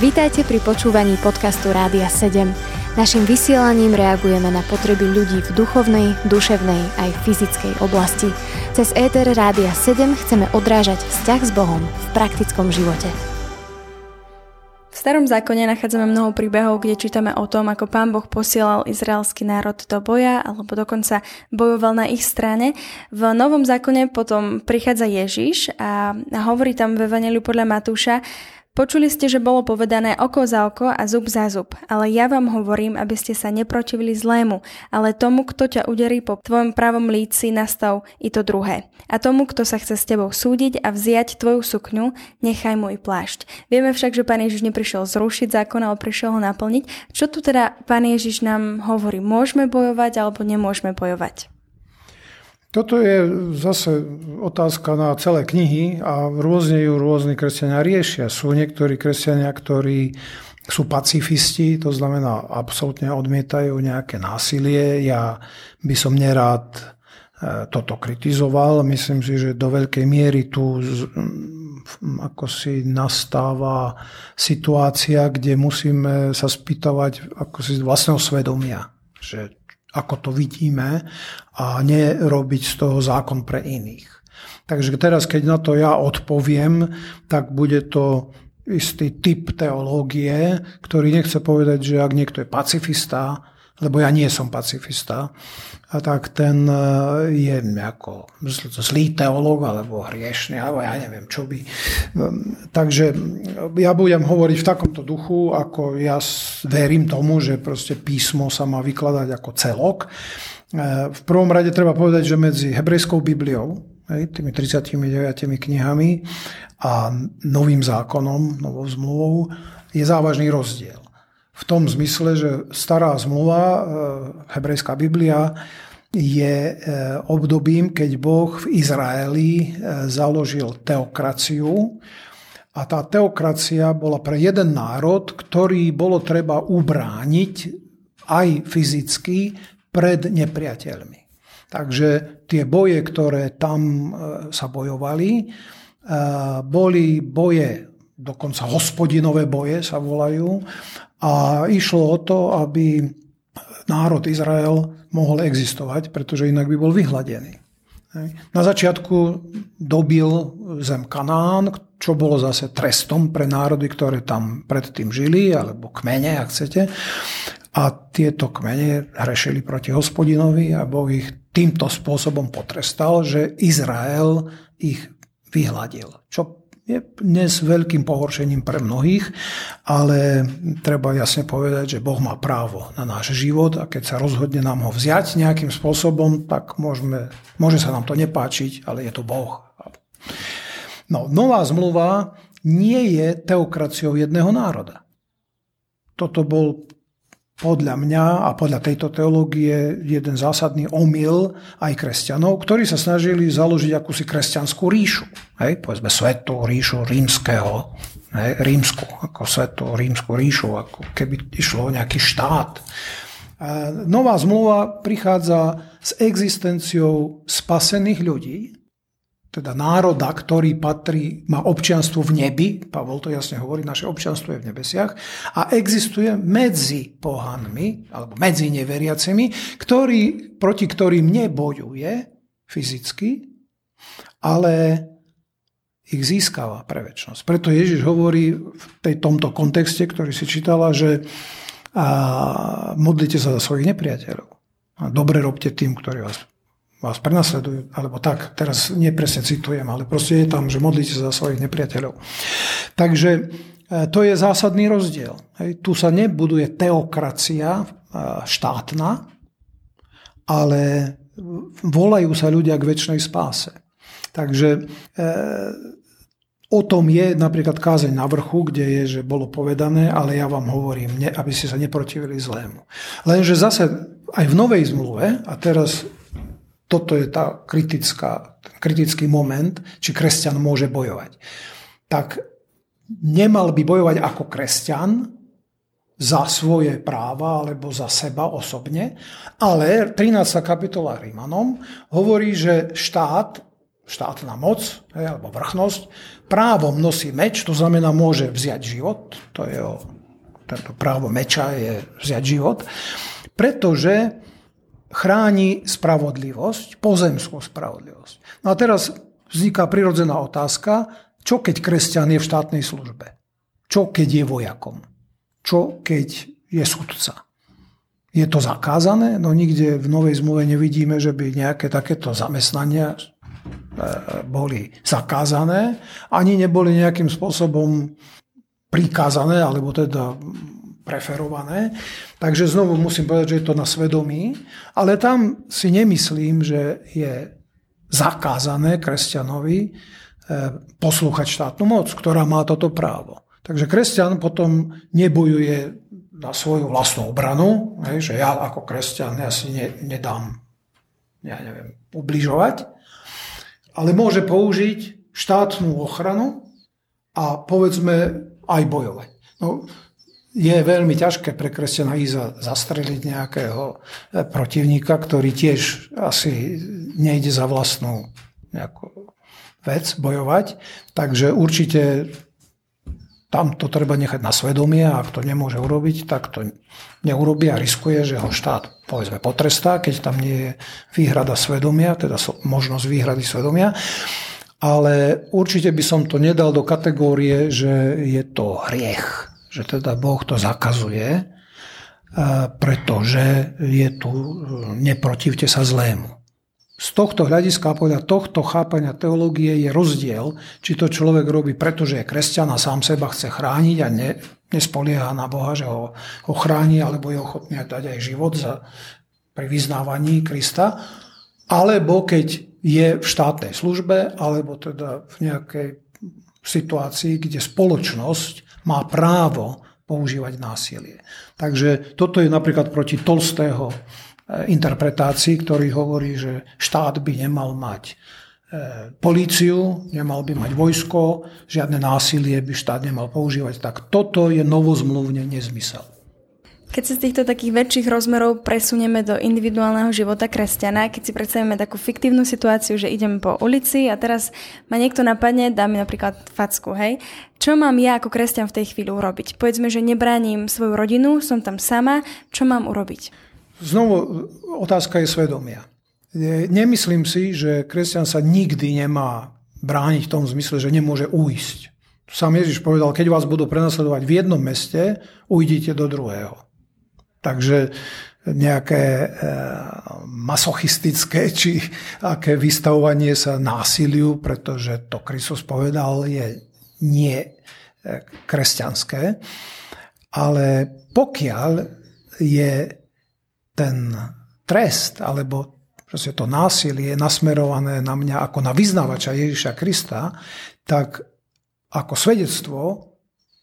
Vítajte pri počúvaní podcastu Rádia 7. Naším vysielaním reagujeme na potreby ľudí v duchovnej, duševnej aj fyzickej oblasti. Cez ETR Rádia 7 chceme odrážať vzťah s Bohom v praktickom živote. V starom zákone nachádzame mnoho príbehov, kde čítame o tom, ako pán Boh posielal izraelský národ do boja, alebo dokonca bojoval na ich strane. V novom zákone potom prichádza Ježiš a hovorí tam ve Evangeliu podľa Matúša, Počuli ste, že bolo povedané oko za oko a zub za zub, ale ja vám hovorím, aby ste sa neprotivili zlému, ale tomu, kto ťa uderí po tvojom pravom líci, nastav i to druhé. A tomu, kto sa chce s tebou súdiť a vziať tvoju sukňu, nechaj mu i plášť. Vieme však, že Pán Ježiš neprišiel zrušiť zákon, ale prišiel ho naplniť. Čo tu teda Pán Ježiš nám hovorí? Môžeme bojovať alebo nemôžeme bojovať? Toto je zase otázka na celé knihy a rôzne ju rôzni kresťania riešia. Sú niektorí kresťania, ktorí sú pacifisti, to znamená absolútne odmietajú nejaké násilie. Ja by som nerád e, toto kritizoval. Myslím si, že do veľkej miery tu ako si nastáva situácia, kde musíme sa spýtovať ako si z vlastného svedomia, že ako to vidíme a nerobiť z toho zákon pre iných. Takže teraz, keď na to ja odpoviem, tak bude to istý typ teológie, ktorý nechce povedať, že ak niekto je pacifista, lebo ja nie som pacifista, a tak ten e, je ako zlý teológ alebo hriešný, alebo ja neviem, čo by. Takže ja budem hovoriť v takomto duchu, ako ja verím tomu, že proste písmo sa má vykladať ako celok. E, v prvom rade treba povedať, že medzi hebrejskou Bibliou, tými 39 knihami a novým zákonom, novou zmluvou, je závažný rozdiel v tom zmysle, že stará zmluva, e, hebrejská Biblia, je e, obdobím, keď Boh v Izraeli e, založil teokraciu a tá teokracia bola pre jeden národ, ktorý bolo treba ubrániť aj fyzicky pred nepriateľmi. Takže tie boje, ktoré tam sa bojovali, boli boje, dokonca hospodinové boje sa volajú, a išlo o to, aby národ Izrael mohol existovať, pretože inak by bol vyhladený. Na začiatku dobil zem Kanán, čo bolo zase trestom pre národy, ktoré tam predtým žili, alebo kmene, ak chcete. A tieto kmene hrešili proti hospodinovi a Boh ich týmto spôsobom potrestal, že Izrael ich vyhladil. Čo je dnes veľkým pohoršením pre mnohých, ale treba jasne povedať, že Boh má právo na náš život a keď sa rozhodne nám ho vziať nejakým spôsobom, tak môžeme, môže sa nám to nepáčiť, ale je to Boh. No, nová zmluva nie je teokraciou jedného národa. Toto bol podľa mňa a podľa tejto teológie jeden zásadný omyl aj kresťanov, ktorí sa snažili založiť akúsi kresťanskú ríšu. Hej, povedzme svetú ríšu rímskeho, hej, rímsku, ako svetú rímsku ríšu, ako keby išlo o nejaký štát. Nová zmluva prichádza s existenciou spasených ľudí, teda národa, ktorý patrí, má občianstvo v nebi, Pavol to jasne hovorí, naše občianstvo je v nebesiach, a existuje medzi pohanmi, alebo medzi neveriacimi, ktorý, proti ktorým nebojuje fyzicky, ale ich získava pre väčšnosť. Preto Ježiš hovorí v tej, tomto kontexte, ktorý si čítala, že a modlite sa za svojich nepriateľov. A dobre robte tým, ktorí vás vás prenasledujú, alebo tak, teraz nepresne citujem, ale proste je tam, že modlíte za svojich nepriateľov. Takže e, to je zásadný rozdiel. Tu sa nebuduje teokracia e, štátna, ale volajú sa ľudia k väčšnej spáse. Takže e, o tom je napríklad kázeň na vrchu, kde je, že bolo povedané, ale ja vám hovorím, aby ste sa neprotivili zlému. Lenže zase aj v novej zmluve, a teraz toto je tá kritická, kritický moment, či kresťan môže bojovať. Tak nemal by bojovať ako kresťan za svoje práva alebo za seba osobne, ale 13. kapitola Rímanom hovorí, že štát štátna moc hej, alebo vrchnosť, právom nosí meč, to znamená môže vziať život, to je o, tento právo meča je vziať život, pretože chráni spravodlivosť, pozemskú spravodlivosť. No a teraz vzniká prirodzená otázka, čo keď kresťan je v štátnej službe? Čo keď je vojakom? Čo keď je sudca? Je to zakázané? No nikde v Novej zmluve nevidíme, že by nejaké takéto zamestnania e, boli zakázané, ani neboli nejakým spôsobom prikázané, alebo teda preferované. Takže znovu musím povedať, že je to na svedomí, ale tam si nemyslím, že je zakázané kresťanovi e, poslúchať štátnu moc, ktorá má toto právo. Takže kresťan potom nebojuje na svoju vlastnú obranu, že ja ako kresťan ja si ne, nedám ja neviem, ubližovať, ale môže použiť štátnu ochranu a povedzme aj bojovať. No, je veľmi ťažké pre kresťana ísť zastreliť nejakého e, protivníka, ktorý tiež asi nejde za vlastnú nejakú vec bojovať. Takže určite tam to treba nechať na svedomie a ak to nemôže urobiť, tak to neurobí a riskuje, že ho štát povedzme potrestá, keď tam nie je výhrada svedomia, teda možnosť výhrady svedomia. Ale určite by som to nedal do kategórie, že je to hriech, že teda Boh to zakazuje, pretože je tu neprotivte sa zlému. Z tohto hľadiska, podľa tohto chápania teológie je rozdiel, či to človek robí, pretože je kresťan a sám seba chce chrániť a ne, nespolieha na Boha, že ho, ho chráni, alebo je ochotný dať aj život za, pri vyznávaní Krista, alebo keď je v štátnej službe, alebo teda v nejakej situácii, kde spoločnosť má právo používať násilie. Takže toto je napríklad proti Tolstého interpretácií, ktorý hovorí, že štát by nemal mať e, políciu, nemal by mať vojsko, žiadne násilie by štát nemal používať. Tak toto je novozmluvne nezmysel. Keď sa z týchto takých väčších rozmerov presunieme do individuálneho života kresťana, keď si predstavíme takú fiktívnu situáciu, že idem po ulici a teraz ma niekto napadne, dá mi napríklad facku, hej. Čo mám ja ako kresťan v tej chvíli urobiť? Povedzme, že nebránim svoju rodinu, som tam sama, čo mám urobiť? Znovu otázka je svedomia. Nemyslím si, že kresťan sa nikdy nemá brániť v tom zmysle, že nemôže uísť. Sám Ježiš povedal, keď vás budú prenasledovať v jednom meste, ujdite do druhého. Takže nejaké e, masochistické či aké vystavovanie sa násiliu, pretože to Kristus povedal, je nie e, kresťanské. Ale pokiaľ je ten trest alebo to násilie nasmerované na mňa ako na vyznávača Ježiša Krista, tak ako svedectvo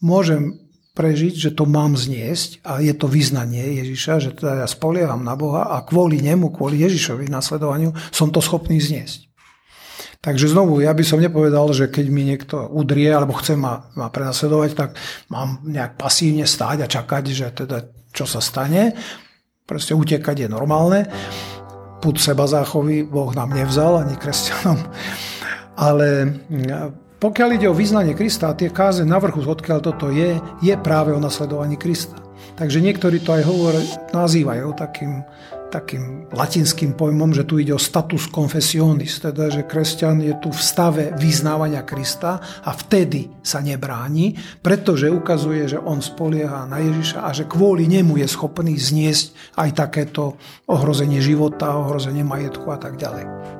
môžem prežiť, že to mám zniesť a je to vyznanie Ježiša, že teda ja spolieham na Boha a kvôli nemu, kvôli Ježišovi nasledovaniu som to schopný zniesť. Takže znovu, ja by som nepovedal, že keď mi niekto udrie alebo chce ma, ma prenasledovať, tak mám nejak pasívne stáť a čakať, že teda čo sa stane. Proste utekať je normálne. Put seba záchovy Boh nám nevzal, ani kresťanom. Ale pokiaľ ide o vyznanie Krista a tie káze na vrchu, odkiaľ toto je, je práve o nasledovaní Krista. Takže niektorí to aj hovorí, nazývajú takým takým latinským pojmom, že tu ide o status confessionis, teda že kresťan je tu v stave vyznávania Krista a vtedy sa nebráni, pretože ukazuje, že on spolieha na Ježiša a že kvôli nemu je schopný zniesť aj takéto ohrozenie života, ohrozenie majetku a tak ďalej.